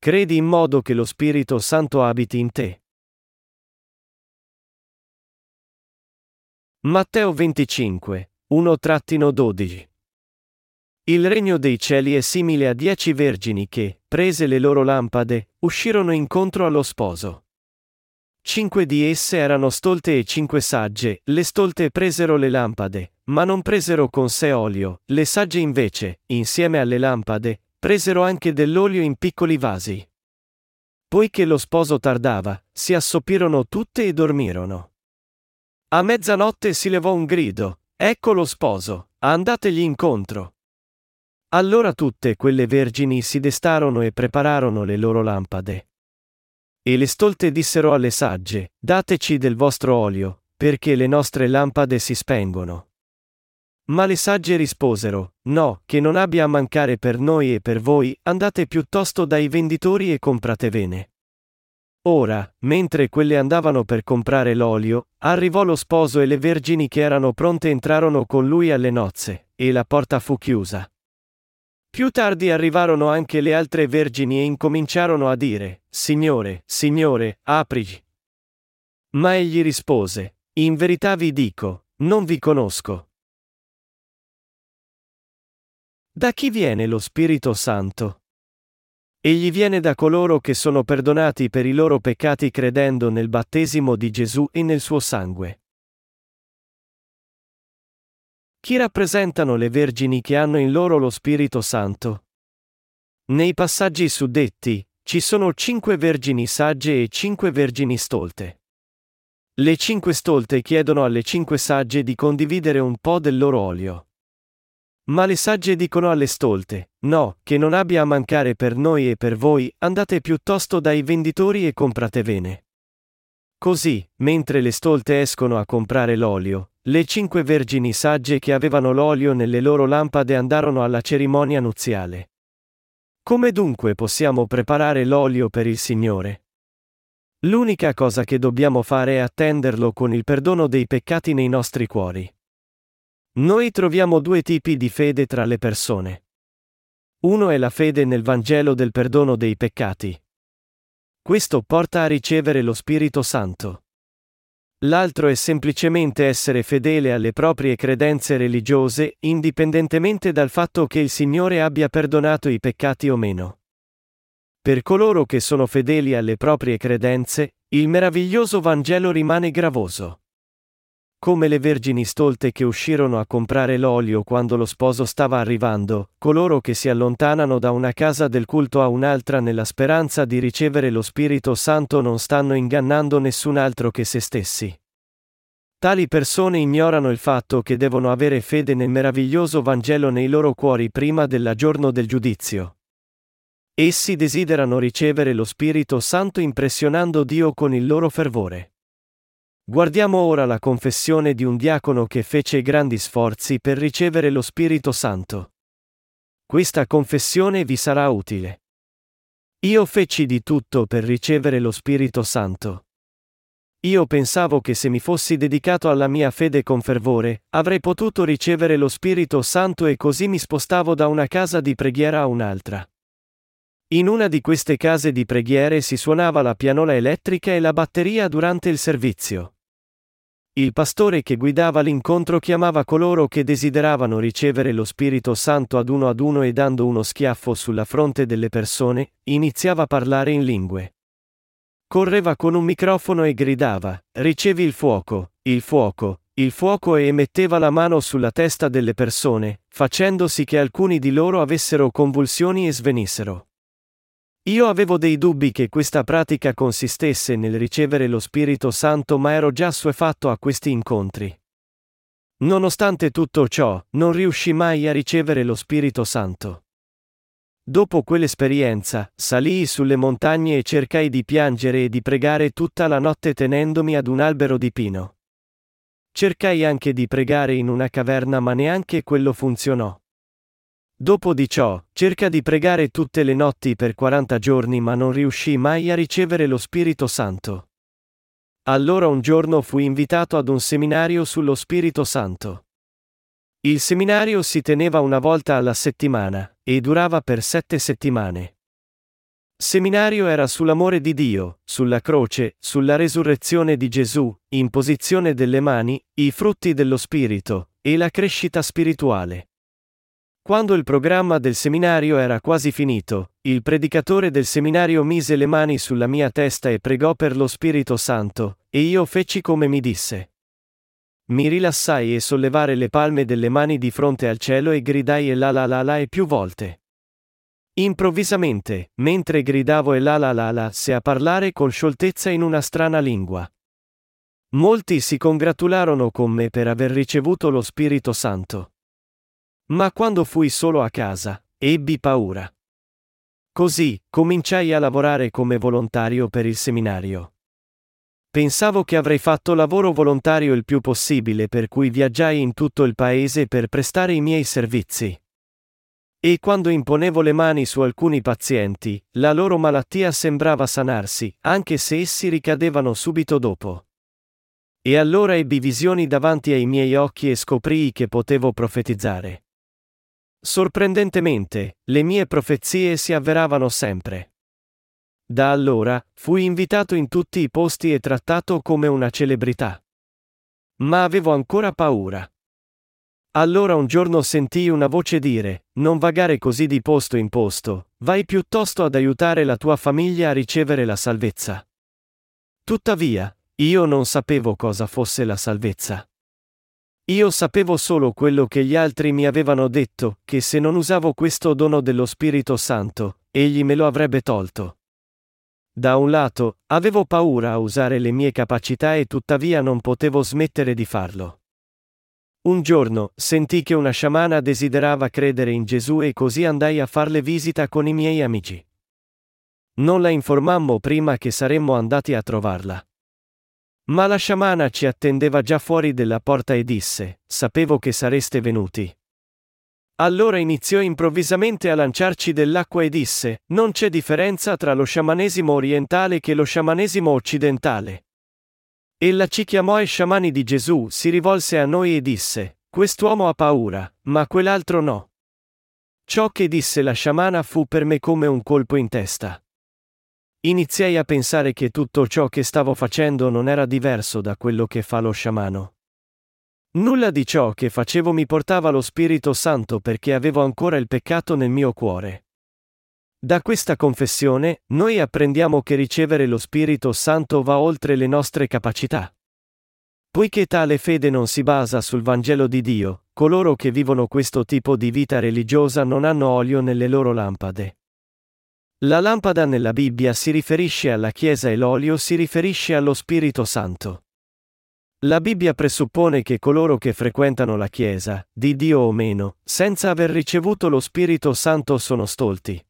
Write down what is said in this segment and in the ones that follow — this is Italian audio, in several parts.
credi in modo che lo Spirito Santo abiti in te. Matteo 25, 1-12 Il regno dei cieli è simile a dieci vergini che, prese le loro lampade, uscirono incontro allo sposo. Cinque di esse erano stolte e cinque sagge, le stolte presero le lampade, ma non presero con sé olio, le sagge invece, insieme alle lampade, presero anche dell'olio in piccoli vasi. Poiché lo sposo tardava, si assopirono tutte e dormirono. A mezzanotte si levò un grido, ecco lo sposo, andategli incontro. Allora tutte quelle vergini si destarono e prepararono le loro lampade. E le stolte dissero alle sagge, dateci del vostro olio, perché le nostre lampade si spengono. Ma le sagge risposero, no, che non abbia a mancare per noi e per voi, andate piuttosto dai venditori e compratevene. Ora, mentre quelle andavano per comprare l'olio, arrivò lo sposo e le vergini che erano pronte entrarono con lui alle nozze, e la porta fu chiusa. Più tardi arrivarono anche le altre vergini e incominciarono a dire, Signore, Signore, aprigi. Ma egli rispose, In verità vi dico, non vi conosco. Da chi viene lo Spirito Santo? Egli viene da coloro che sono perdonati per i loro peccati credendo nel battesimo di Gesù e nel suo sangue. Chi rappresentano le vergini che hanno in loro lo Spirito Santo? Nei passaggi suddetti, ci sono cinque vergini sagge e cinque vergini stolte. Le cinque stolte chiedono alle cinque sagge di condividere un po' del loro olio. Ma le sagge dicono alle stolte, no, che non abbia a mancare per noi e per voi, andate piuttosto dai venditori e compratevene. Così, mentre le stolte escono a comprare l'olio, le cinque vergini sagge che avevano l'olio nelle loro lampade andarono alla cerimonia nuziale. Come dunque possiamo preparare l'olio per il Signore? L'unica cosa che dobbiamo fare è attenderlo con il perdono dei peccati nei nostri cuori. Noi troviamo due tipi di fede tra le persone. Uno è la fede nel Vangelo del perdono dei peccati. Questo porta a ricevere lo Spirito Santo. L'altro è semplicemente essere fedele alle proprie credenze religiose, indipendentemente dal fatto che il Signore abbia perdonato i peccati o meno. Per coloro che sono fedeli alle proprie credenze, il meraviglioso Vangelo rimane gravoso. Come le vergini stolte che uscirono a comprare l'olio quando lo sposo stava arrivando, coloro che si allontanano da una casa del culto a un'altra nella speranza di ricevere lo Spirito Santo non stanno ingannando nessun altro che se stessi. Tali persone ignorano il fatto che devono avere fede nel meraviglioso Vangelo nei loro cuori prima del giorno del giudizio. Essi desiderano ricevere lo Spirito Santo impressionando Dio con il loro fervore. Guardiamo ora la confessione di un diacono che fece grandi sforzi per ricevere lo Spirito Santo. Questa confessione vi sarà utile. Io feci di tutto per ricevere lo Spirito Santo. Io pensavo che se mi fossi dedicato alla mia fede con fervore, avrei potuto ricevere lo Spirito Santo e così mi spostavo da una casa di preghiera a un'altra. In una di queste case di preghiere si suonava la pianola elettrica e la batteria durante il servizio. Il pastore che guidava l'incontro chiamava coloro che desideravano ricevere lo Spirito Santo ad uno ad uno e dando uno schiaffo sulla fronte delle persone, iniziava a parlare in lingue. Correva con un microfono e gridava, ricevi il fuoco, il fuoco, il fuoco e metteva la mano sulla testa delle persone, facendo sì che alcuni di loro avessero convulsioni e svenissero. Io avevo dei dubbi che questa pratica consistesse nel ricevere lo Spirito Santo ma ero già assuefatto a questi incontri. Nonostante tutto ciò, non riuscì mai a ricevere lo Spirito Santo. Dopo quell'esperienza, salii sulle montagne e cercai di piangere e di pregare tutta la notte tenendomi ad un albero di pino. Cercai anche di pregare in una caverna ma neanche quello funzionò. Dopo di ciò, cerca di pregare tutte le notti per 40 giorni ma non riuscì mai a ricevere lo Spirito Santo. Allora un giorno fui invitato ad un seminario sullo Spirito Santo. Il seminario si teneva una volta alla settimana, e durava per sette settimane. Seminario era sull'amore di Dio, sulla croce, sulla resurrezione di Gesù, imposizione delle mani, i frutti dello Spirito, e la crescita spirituale. Quando il programma del seminario era quasi finito, il predicatore del seminario mise le mani sulla mia testa e pregò per lo Spirito Santo, e io feci come mi disse. Mi rilassai e sollevare le palme delle mani di fronte al cielo e gridai e la la la la e più volte. Improvvisamente, mentre gridavo e la la la la, se a parlare con scioltezza in una strana lingua. Molti si congratularono con me per aver ricevuto lo Spirito Santo. Ma quando fui solo a casa, ebbi paura. Così, cominciai a lavorare come volontario per il seminario. Pensavo che avrei fatto lavoro volontario il più possibile per cui viaggiai in tutto il paese per prestare i miei servizi. E quando imponevo le mani su alcuni pazienti, la loro malattia sembrava sanarsi, anche se essi ricadevano subito dopo. E allora ebbi visioni davanti ai miei occhi e scoprii che potevo profetizzare. Sorprendentemente, le mie profezie si avveravano sempre. Da allora, fui invitato in tutti i posti e trattato come una celebrità. Ma avevo ancora paura. Allora un giorno sentii una voce dire, non vagare così di posto in posto, vai piuttosto ad aiutare la tua famiglia a ricevere la salvezza. Tuttavia, io non sapevo cosa fosse la salvezza. Io sapevo solo quello che gli altri mi avevano detto, che se non usavo questo dono dello Spirito Santo, egli me lo avrebbe tolto. Da un lato, avevo paura a usare le mie capacità e tuttavia non potevo smettere di farlo. Un giorno, sentì che una sciamana desiderava credere in Gesù e così andai a farle visita con i miei amici. Non la informammo prima che saremmo andati a trovarla. Ma la sciamana ci attendeva già fuori della porta e disse, sapevo che sareste venuti. Allora iniziò improvvisamente a lanciarci dell'acqua e disse, non c'è differenza tra lo sciamanesimo orientale che lo sciamanesimo occidentale. Ella ci chiamò ai sciamani di Gesù, si rivolse a noi e disse, Quest'uomo ha paura, ma quell'altro no. Ciò che disse la sciamana fu per me come un colpo in testa. Iniziai a pensare che tutto ciò che stavo facendo non era diverso da quello che fa lo sciamano. Nulla di ciò che facevo mi portava lo Spirito Santo perché avevo ancora il peccato nel mio cuore. Da questa confessione, noi apprendiamo che ricevere lo Spirito Santo va oltre le nostre capacità. Poiché tale fede non si basa sul Vangelo di Dio, coloro che vivono questo tipo di vita religiosa non hanno olio nelle loro lampade. La lampada nella Bibbia si riferisce alla Chiesa e l'olio si riferisce allo Spirito Santo. La Bibbia presuppone che coloro che frequentano la Chiesa, di Dio o meno, senza aver ricevuto lo Spirito Santo sono stolti.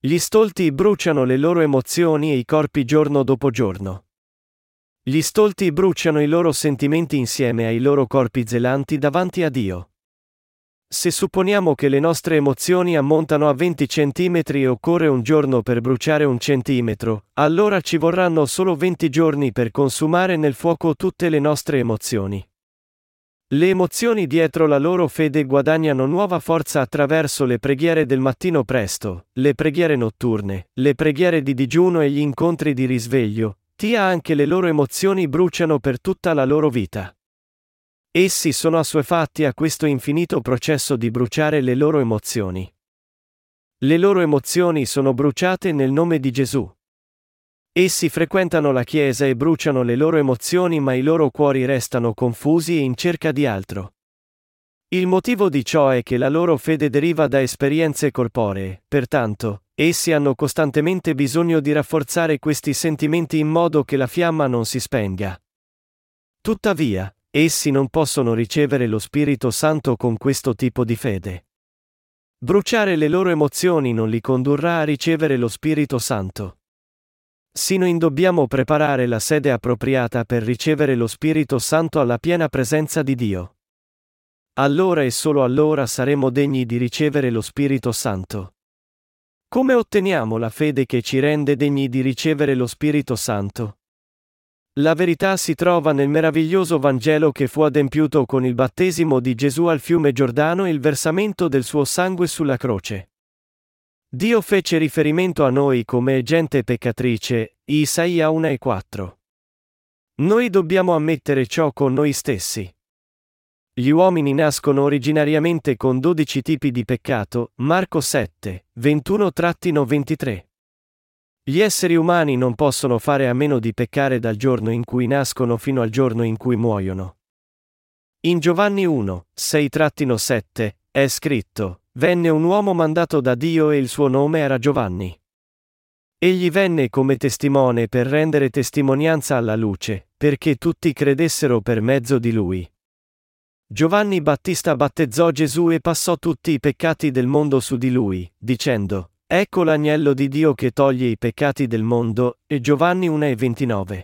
Gli stolti bruciano le loro emozioni e i corpi giorno dopo giorno. Gli stolti bruciano i loro sentimenti insieme ai loro corpi zelanti davanti a Dio. Se supponiamo che le nostre emozioni ammontano a 20 cm e occorre un giorno per bruciare un centimetro, allora ci vorranno solo 20 giorni per consumare nel fuoco tutte le nostre emozioni. Le emozioni dietro la loro fede guadagnano nuova forza attraverso le preghiere del mattino presto, le preghiere notturne, le preghiere di digiuno e gli incontri di risveglio, tia anche le loro emozioni bruciano per tutta la loro vita. Essi sono assuefatti a questo infinito processo di bruciare le loro emozioni. Le loro emozioni sono bruciate nel nome di Gesù. Essi frequentano la Chiesa e bruciano le loro emozioni ma i loro cuori restano confusi e in cerca di altro. Il motivo di ciò è che la loro fede deriva da esperienze corporee, pertanto, essi hanno costantemente bisogno di rafforzare questi sentimenti in modo che la fiamma non si spenga. Tuttavia, essi non possono ricevere lo Spirito Santo con questo tipo di fede. Bruciare le loro emozioni non li condurrà a ricevere lo Spirito Santo. Sino in dobbiamo preparare la sede appropriata per ricevere lo Spirito Santo alla piena presenza di Dio. Allora e solo allora saremo degni di ricevere lo Spirito Santo. Come otteniamo la fede che ci rende degni di ricevere lo Spirito Santo? La verità si trova nel meraviglioso Vangelo che fu adempiuto con il battesimo di Gesù al fiume Giordano e il versamento del suo sangue sulla croce. Dio fece riferimento a noi come gente peccatrice, Isaia 1 e 4. Noi dobbiamo ammettere ciò con noi stessi. Gli uomini nascono originariamente con dodici tipi di peccato, Marco 7, 21-23. Gli esseri umani non possono fare a meno di peccare dal giorno in cui nascono fino al giorno in cui muoiono. In Giovanni 1, 6-7, è scritto, Venne un uomo mandato da Dio e il suo nome era Giovanni. Egli venne come testimone per rendere testimonianza alla luce, perché tutti credessero per mezzo di lui. Giovanni Battista battezzò Gesù e passò tutti i peccati del mondo su di lui, dicendo, Ecco l'agnello di Dio che toglie i peccati del mondo, e Giovanni 1,29.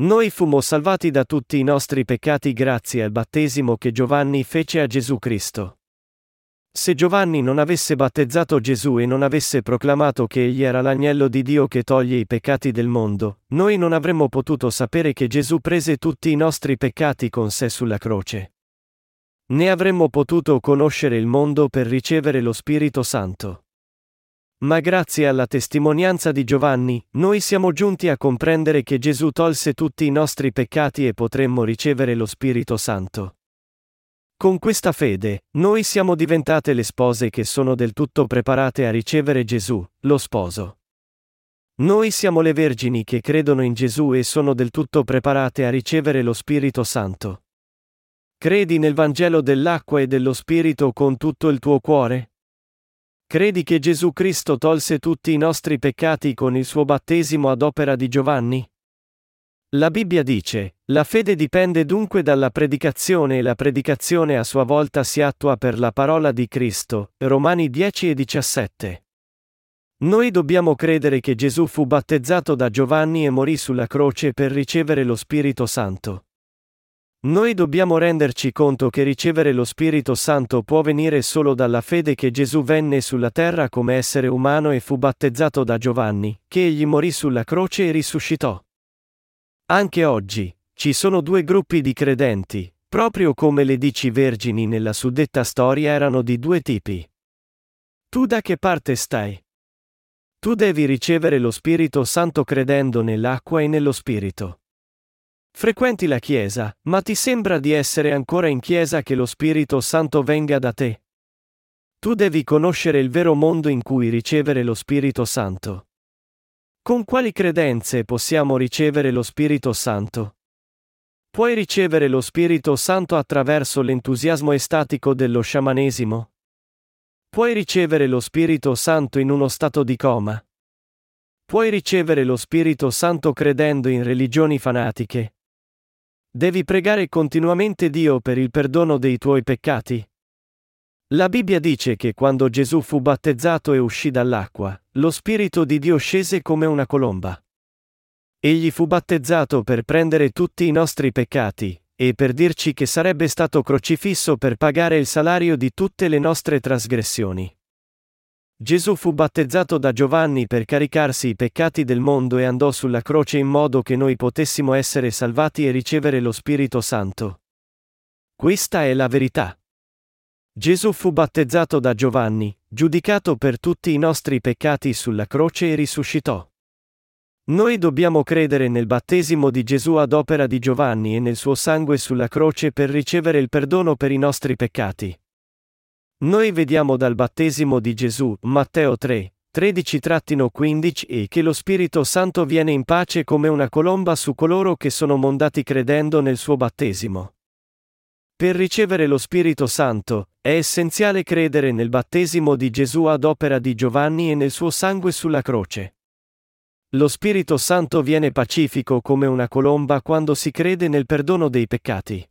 Noi fummo salvati da tutti i nostri peccati grazie al battesimo che Giovanni fece a Gesù Cristo. Se Giovanni non avesse battezzato Gesù e non avesse proclamato che egli era l'agnello di Dio che toglie i peccati del mondo, noi non avremmo potuto sapere che Gesù prese tutti i nostri peccati con sé sulla croce. Ne avremmo potuto conoscere il mondo per ricevere lo Spirito Santo. Ma grazie alla testimonianza di Giovanni, noi siamo giunti a comprendere che Gesù tolse tutti i nostri peccati e potremmo ricevere lo Spirito Santo. Con questa fede, noi siamo diventate le spose che sono del tutto preparate a ricevere Gesù, lo sposo. Noi siamo le vergini che credono in Gesù e sono del tutto preparate a ricevere lo Spirito Santo. Credi nel Vangelo dell'acqua e dello Spirito con tutto il tuo cuore? Credi che Gesù Cristo tolse tutti i nostri peccati con il suo battesimo ad opera di Giovanni? La Bibbia dice, la fede dipende dunque dalla predicazione e la predicazione a sua volta si attua per la parola di Cristo. Romani 10 e 17. Noi dobbiamo credere che Gesù fu battezzato da Giovanni e morì sulla croce per ricevere lo Spirito Santo. Noi dobbiamo renderci conto che ricevere lo Spirito Santo può venire solo dalla fede che Gesù venne sulla terra come essere umano e fu battezzato da Giovanni, che egli morì sulla croce e risuscitò. Anche oggi, ci sono due gruppi di credenti, proprio come le dici vergini nella suddetta storia erano di due tipi. Tu da che parte stai? Tu devi ricevere lo Spirito Santo credendo nell'acqua e nello Spirito. Frequenti la Chiesa, ma ti sembra di essere ancora in Chiesa che lo Spirito Santo venga da te? Tu devi conoscere il vero mondo in cui ricevere lo Spirito Santo. Con quali credenze possiamo ricevere lo Spirito Santo? Puoi ricevere lo Spirito Santo attraverso l'entusiasmo estatico dello sciamanesimo? Puoi ricevere lo Spirito Santo in uno stato di coma? Puoi ricevere lo Spirito Santo credendo in religioni fanatiche? Devi pregare continuamente Dio per il perdono dei tuoi peccati? La Bibbia dice che quando Gesù fu battezzato e uscì dall'acqua, lo Spirito di Dio scese come una colomba. Egli fu battezzato per prendere tutti i nostri peccati, e per dirci che sarebbe stato crocifisso per pagare il salario di tutte le nostre trasgressioni. Gesù fu battezzato da Giovanni per caricarsi i peccati del mondo e andò sulla croce in modo che noi potessimo essere salvati e ricevere lo Spirito Santo. Questa è la verità. Gesù fu battezzato da Giovanni, giudicato per tutti i nostri peccati sulla croce e risuscitò. Noi dobbiamo credere nel battesimo di Gesù ad opera di Giovanni e nel suo sangue sulla croce per ricevere il perdono per i nostri peccati. Noi vediamo dal battesimo di Gesù, Matteo 3, 13-15 e che lo Spirito Santo viene in pace come una colomba su coloro che sono mondati credendo nel suo battesimo. Per ricevere lo Spirito Santo, è essenziale credere nel battesimo di Gesù ad opera di Giovanni e nel suo sangue sulla croce. Lo Spirito Santo viene pacifico come una colomba quando si crede nel perdono dei peccati.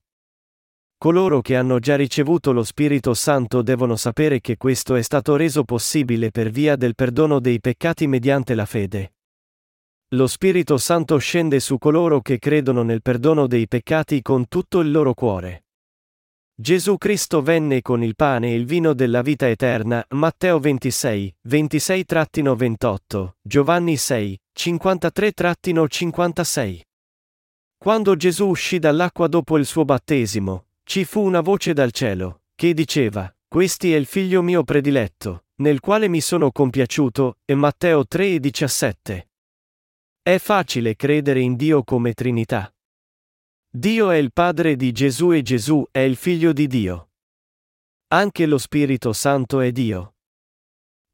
Coloro che hanno già ricevuto lo Spirito Santo devono sapere che questo è stato reso possibile per via del perdono dei peccati mediante la fede. Lo Spirito Santo scende su coloro che credono nel perdono dei peccati con tutto il loro cuore. Gesù Cristo venne con il pane e il vino della vita eterna, Matteo 26, 26-28, Giovanni 6, 53-56. Quando Gesù uscì dall'acqua dopo il suo battesimo, ci fu una voce dal cielo, che diceva, Questi è il figlio mio prediletto, nel quale mi sono compiaciuto, e Matteo 3 e 17. È facile credere in Dio come Trinità. Dio è il Padre di Gesù e Gesù è il Figlio di Dio. Anche lo Spirito Santo è Dio.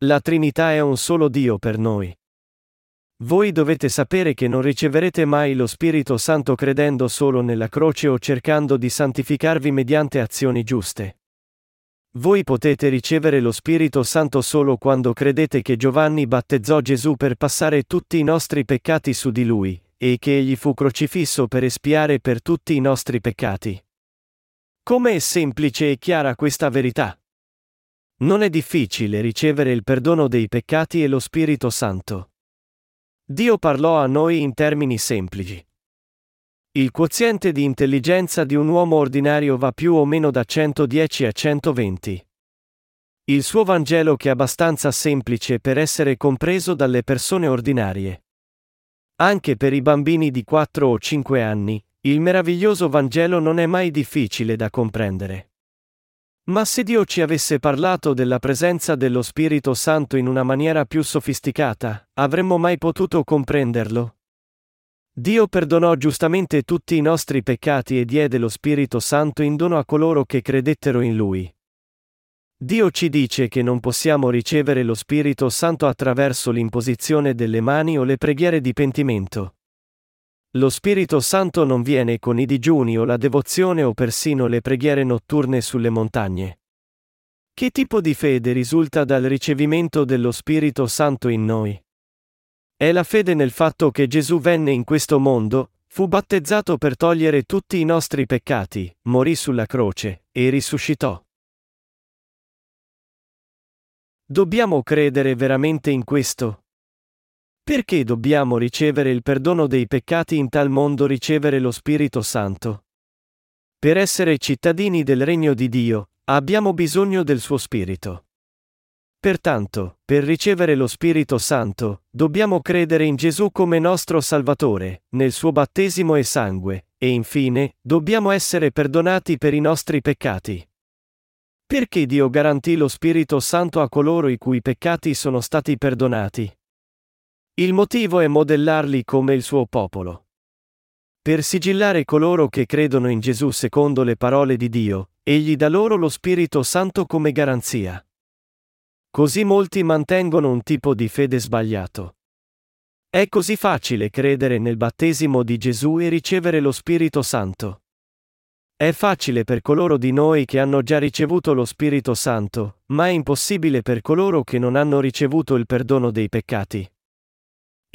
La Trinità è un solo Dio per noi. Voi dovete sapere che non riceverete mai lo Spirito Santo credendo solo nella croce o cercando di santificarvi mediante azioni giuste. Voi potete ricevere lo Spirito Santo solo quando credete che Giovanni battezzò Gesù per passare tutti i nostri peccati su di lui, e che egli fu crocifisso per espiare per tutti i nostri peccati. Come è semplice e chiara questa verità? Non è difficile ricevere il perdono dei peccati e lo Spirito Santo. Dio parlò a noi in termini semplici. Il quoziente di intelligenza di un uomo ordinario va più o meno da 110 a 120. Il suo Vangelo che è abbastanza semplice per essere compreso dalle persone ordinarie. Anche per i bambini di 4 o 5 anni, il meraviglioso Vangelo non è mai difficile da comprendere. Ma se Dio ci avesse parlato della presenza dello Spirito Santo in una maniera più sofisticata, avremmo mai potuto comprenderlo? Dio perdonò giustamente tutti i nostri peccati e diede lo Spirito Santo in dono a coloro che credettero in Lui. Dio ci dice che non possiamo ricevere lo Spirito Santo attraverso l'imposizione delle mani o le preghiere di pentimento. Lo Spirito Santo non viene con i digiuni o la devozione o persino le preghiere notturne sulle montagne. Che tipo di fede risulta dal ricevimento dello Spirito Santo in noi? È la fede nel fatto che Gesù venne in questo mondo, fu battezzato per togliere tutti i nostri peccati, morì sulla croce, e risuscitò. Dobbiamo credere veramente in questo? Perché dobbiamo ricevere il perdono dei peccati in tal mondo ricevere lo Spirito Santo? Per essere cittadini del regno di Dio, abbiamo bisogno del suo Spirito. Pertanto, per ricevere lo Spirito Santo, dobbiamo credere in Gesù come nostro Salvatore, nel suo battesimo e sangue, e infine, dobbiamo essere perdonati per i nostri peccati. Perché Dio garantì lo Spirito Santo a coloro i cui peccati sono stati perdonati? Il motivo è modellarli come il suo popolo. Per sigillare coloro che credono in Gesù secondo le parole di Dio, egli dà loro lo Spirito Santo come garanzia. Così molti mantengono un tipo di fede sbagliato. È così facile credere nel battesimo di Gesù e ricevere lo Spirito Santo. È facile per coloro di noi che hanno già ricevuto lo Spirito Santo, ma è impossibile per coloro che non hanno ricevuto il perdono dei peccati.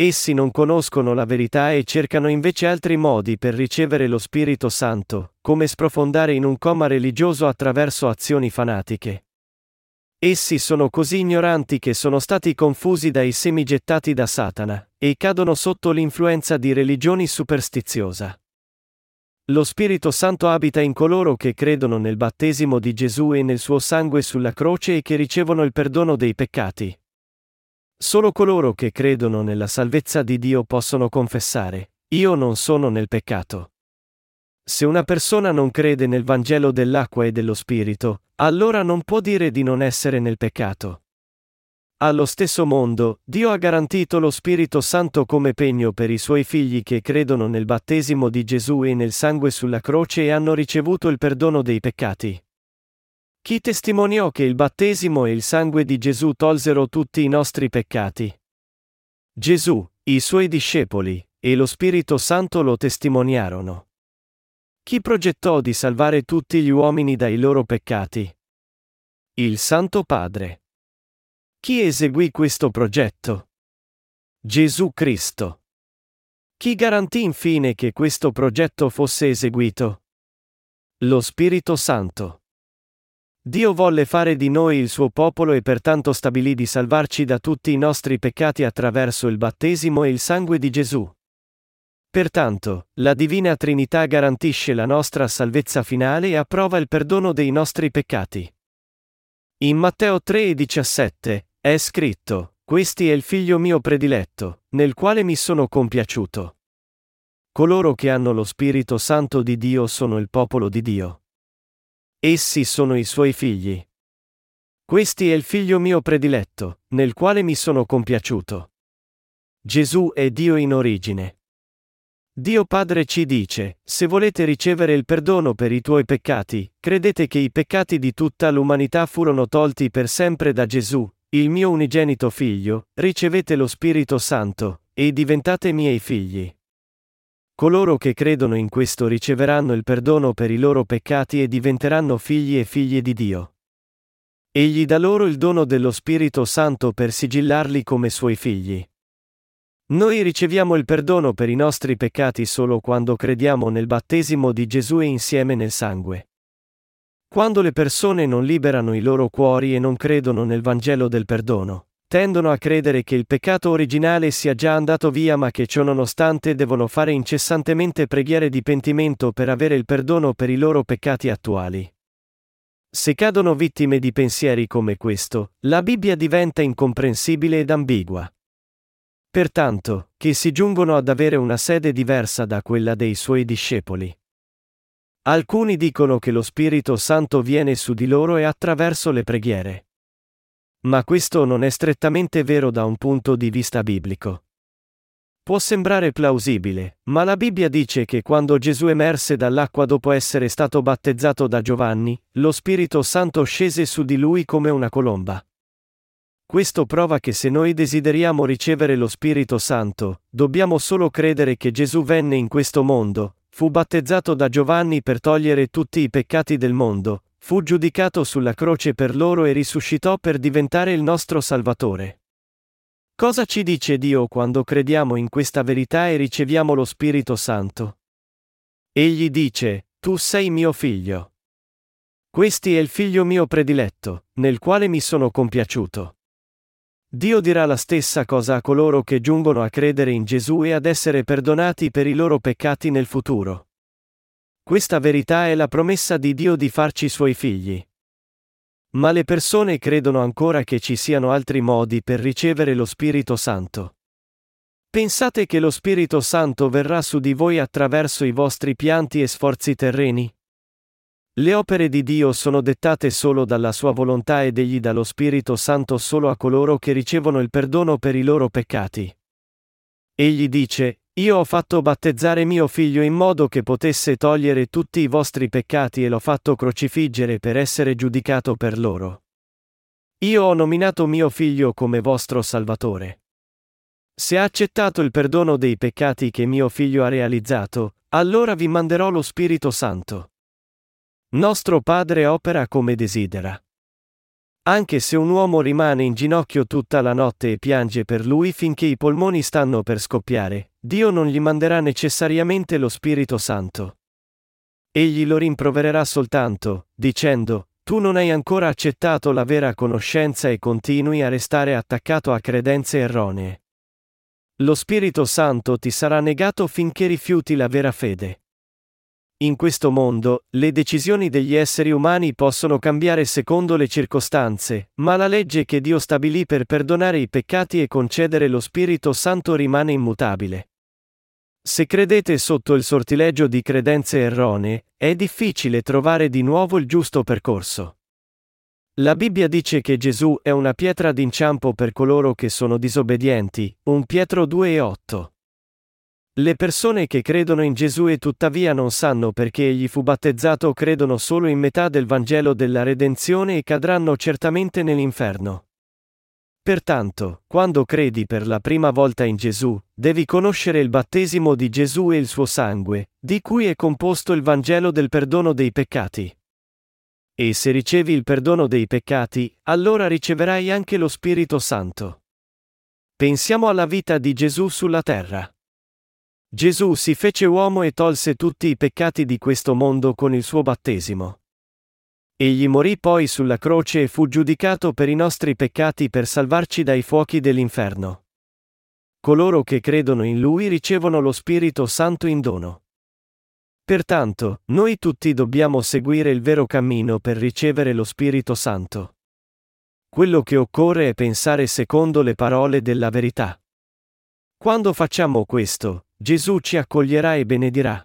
Essi non conoscono la verità e cercano invece altri modi per ricevere lo Spirito Santo, come sprofondare in un coma religioso attraverso azioni fanatiche. Essi sono così ignoranti che sono stati confusi dai semi gettati da Satana, e cadono sotto l'influenza di religioni superstiziosa. Lo Spirito Santo abita in coloro che credono nel battesimo di Gesù e nel suo sangue sulla croce e che ricevono il perdono dei peccati. Solo coloro che credono nella salvezza di Dio possono confessare, io non sono nel peccato. Se una persona non crede nel Vangelo dell'acqua e dello Spirito, allora non può dire di non essere nel peccato. Allo stesso mondo, Dio ha garantito lo Spirito Santo come pegno per i suoi figli che credono nel battesimo di Gesù e nel sangue sulla croce e hanno ricevuto il perdono dei peccati. Chi testimoniò che il battesimo e il sangue di Gesù tolsero tutti i nostri peccati? Gesù, i suoi discepoli, e lo Spirito Santo lo testimoniarono. Chi progettò di salvare tutti gli uomini dai loro peccati? Il Santo Padre. Chi eseguì questo progetto? Gesù Cristo. Chi garantì infine che questo progetto fosse eseguito? Lo Spirito Santo. Dio volle fare di noi il suo popolo e pertanto stabilì di salvarci da tutti i nostri peccati attraverso il battesimo e il sangue di Gesù. Pertanto, la Divina Trinità garantisce la nostra salvezza finale e approva il perdono dei nostri peccati. In Matteo 3,17 è scritto: Questi è il figlio mio prediletto, nel quale mi sono compiaciuto. Coloro che hanno lo Spirito Santo di Dio sono il popolo di Dio. Essi sono i suoi figli. Questi è il figlio mio prediletto, nel quale mi sono compiaciuto. Gesù è Dio in origine. Dio Padre ci dice, se volete ricevere il perdono per i tuoi peccati, credete che i peccati di tutta l'umanità furono tolti per sempre da Gesù, il mio unigenito figlio, ricevete lo Spirito Santo, e diventate miei figli. Coloro che credono in questo riceveranno il perdono per i loro peccati e diventeranno figli e figlie di Dio. Egli dà loro il dono dello Spirito Santo per sigillarli come suoi figli. Noi riceviamo il perdono per i nostri peccati solo quando crediamo nel battesimo di Gesù e insieme nel sangue. Quando le persone non liberano i loro cuori e non credono nel Vangelo del perdono, tendono a credere che il peccato originale sia già andato via ma che ciò nonostante devono fare incessantemente preghiere di pentimento per avere il perdono per i loro peccati attuali. Se cadono vittime di pensieri come questo, la Bibbia diventa incomprensibile ed ambigua. Pertanto, che si giungono ad avere una sede diversa da quella dei suoi discepoli. Alcuni dicono che lo Spirito Santo viene su di loro e attraverso le preghiere. Ma questo non è strettamente vero da un punto di vista biblico. Può sembrare plausibile, ma la Bibbia dice che quando Gesù emerse dall'acqua dopo essere stato battezzato da Giovanni, lo Spirito Santo scese su di lui come una colomba. Questo prova che se noi desideriamo ricevere lo Spirito Santo, dobbiamo solo credere che Gesù venne in questo mondo, fu battezzato da Giovanni per togliere tutti i peccati del mondo, fu giudicato sulla croce per loro e risuscitò per diventare il nostro Salvatore. Cosa ci dice Dio quando crediamo in questa verità e riceviamo lo Spirito Santo? Egli dice, Tu sei mio figlio. Questi è il figlio mio prediletto, nel quale mi sono compiaciuto. Dio dirà la stessa cosa a coloro che giungono a credere in Gesù e ad essere perdonati per i loro peccati nel futuro. Questa verità è la promessa di Dio di farci suoi figli. Ma le persone credono ancora che ci siano altri modi per ricevere lo Spirito Santo. Pensate che lo Spirito Santo verrà su di voi attraverso i vostri pianti e sforzi terreni? Le opere di Dio sono dettate solo dalla sua volontà ed egli dà lo Spirito Santo solo a coloro che ricevono il perdono per i loro peccati. Egli dice, io ho fatto battezzare mio figlio in modo che potesse togliere tutti i vostri peccati e l'ho fatto crocifiggere per essere giudicato per loro. Io ho nominato mio figlio come vostro Salvatore. Se ha accettato il perdono dei peccati che mio figlio ha realizzato, allora vi manderò lo Spirito Santo. Nostro Padre opera come desidera. Anche se un uomo rimane in ginocchio tutta la notte e piange per lui finché i polmoni stanno per scoppiare, Dio non gli manderà necessariamente lo Spirito Santo. Egli lo rimprovererà soltanto, dicendo, tu non hai ancora accettato la vera conoscenza e continui a restare attaccato a credenze erronee. Lo Spirito Santo ti sarà negato finché rifiuti la vera fede. In questo mondo, le decisioni degli esseri umani possono cambiare secondo le circostanze, ma la legge che Dio stabilì per perdonare i peccati e concedere lo Spirito Santo rimane immutabile. Se credete sotto il sortileggio di credenze erronee, è difficile trovare di nuovo il giusto percorso. La Bibbia dice che Gesù è una pietra d'inciampo per coloro che sono disobbedienti, 1 Pietro 2 e 8. Le persone che credono in Gesù e tuttavia non sanno perché egli fu battezzato credono solo in metà del Vangelo della redenzione e cadranno certamente nell'inferno. Pertanto, quando credi per la prima volta in Gesù, devi conoscere il battesimo di Gesù e il suo sangue, di cui è composto il Vangelo del perdono dei peccati. E se ricevi il perdono dei peccati, allora riceverai anche lo Spirito Santo. Pensiamo alla vita di Gesù sulla terra. Gesù si fece uomo e tolse tutti i peccati di questo mondo con il suo battesimo. Egli morì poi sulla croce e fu giudicato per i nostri peccati per salvarci dai fuochi dell'inferno. Coloro che credono in Lui ricevono lo Spirito Santo in dono. Pertanto, noi tutti dobbiamo seguire il vero cammino per ricevere lo Spirito Santo. Quello che occorre è pensare secondo le parole della verità. Quando facciamo questo, Gesù ci accoglierà e benedirà.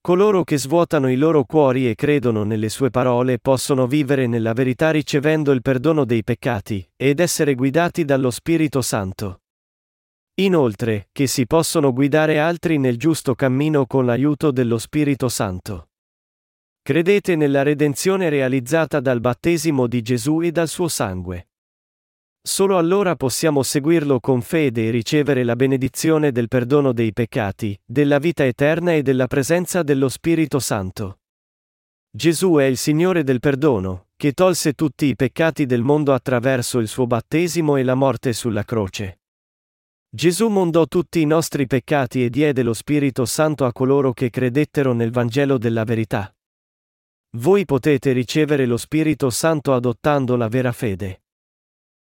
Coloro che svuotano i loro cuori e credono nelle sue parole possono vivere nella verità ricevendo il perdono dei peccati, ed essere guidati dallo Spirito Santo. Inoltre, che si possono guidare altri nel giusto cammino con l'aiuto dello Spirito Santo. Credete nella redenzione realizzata dal battesimo di Gesù e dal suo sangue. Solo allora possiamo seguirlo con fede e ricevere la benedizione del perdono dei peccati, della vita eterna e della presenza dello Spirito Santo. Gesù è il Signore del perdono, che tolse tutti i peccati del mondo attraverso il suo battesimo e la morte sulla croce. Gesù mondò tutti i nostri peccati e diede lo Spirito Santo a coloro che credettero nel Vangelo della verità. Voi potete ricevere lo Spirito Santo adottando la vera fede.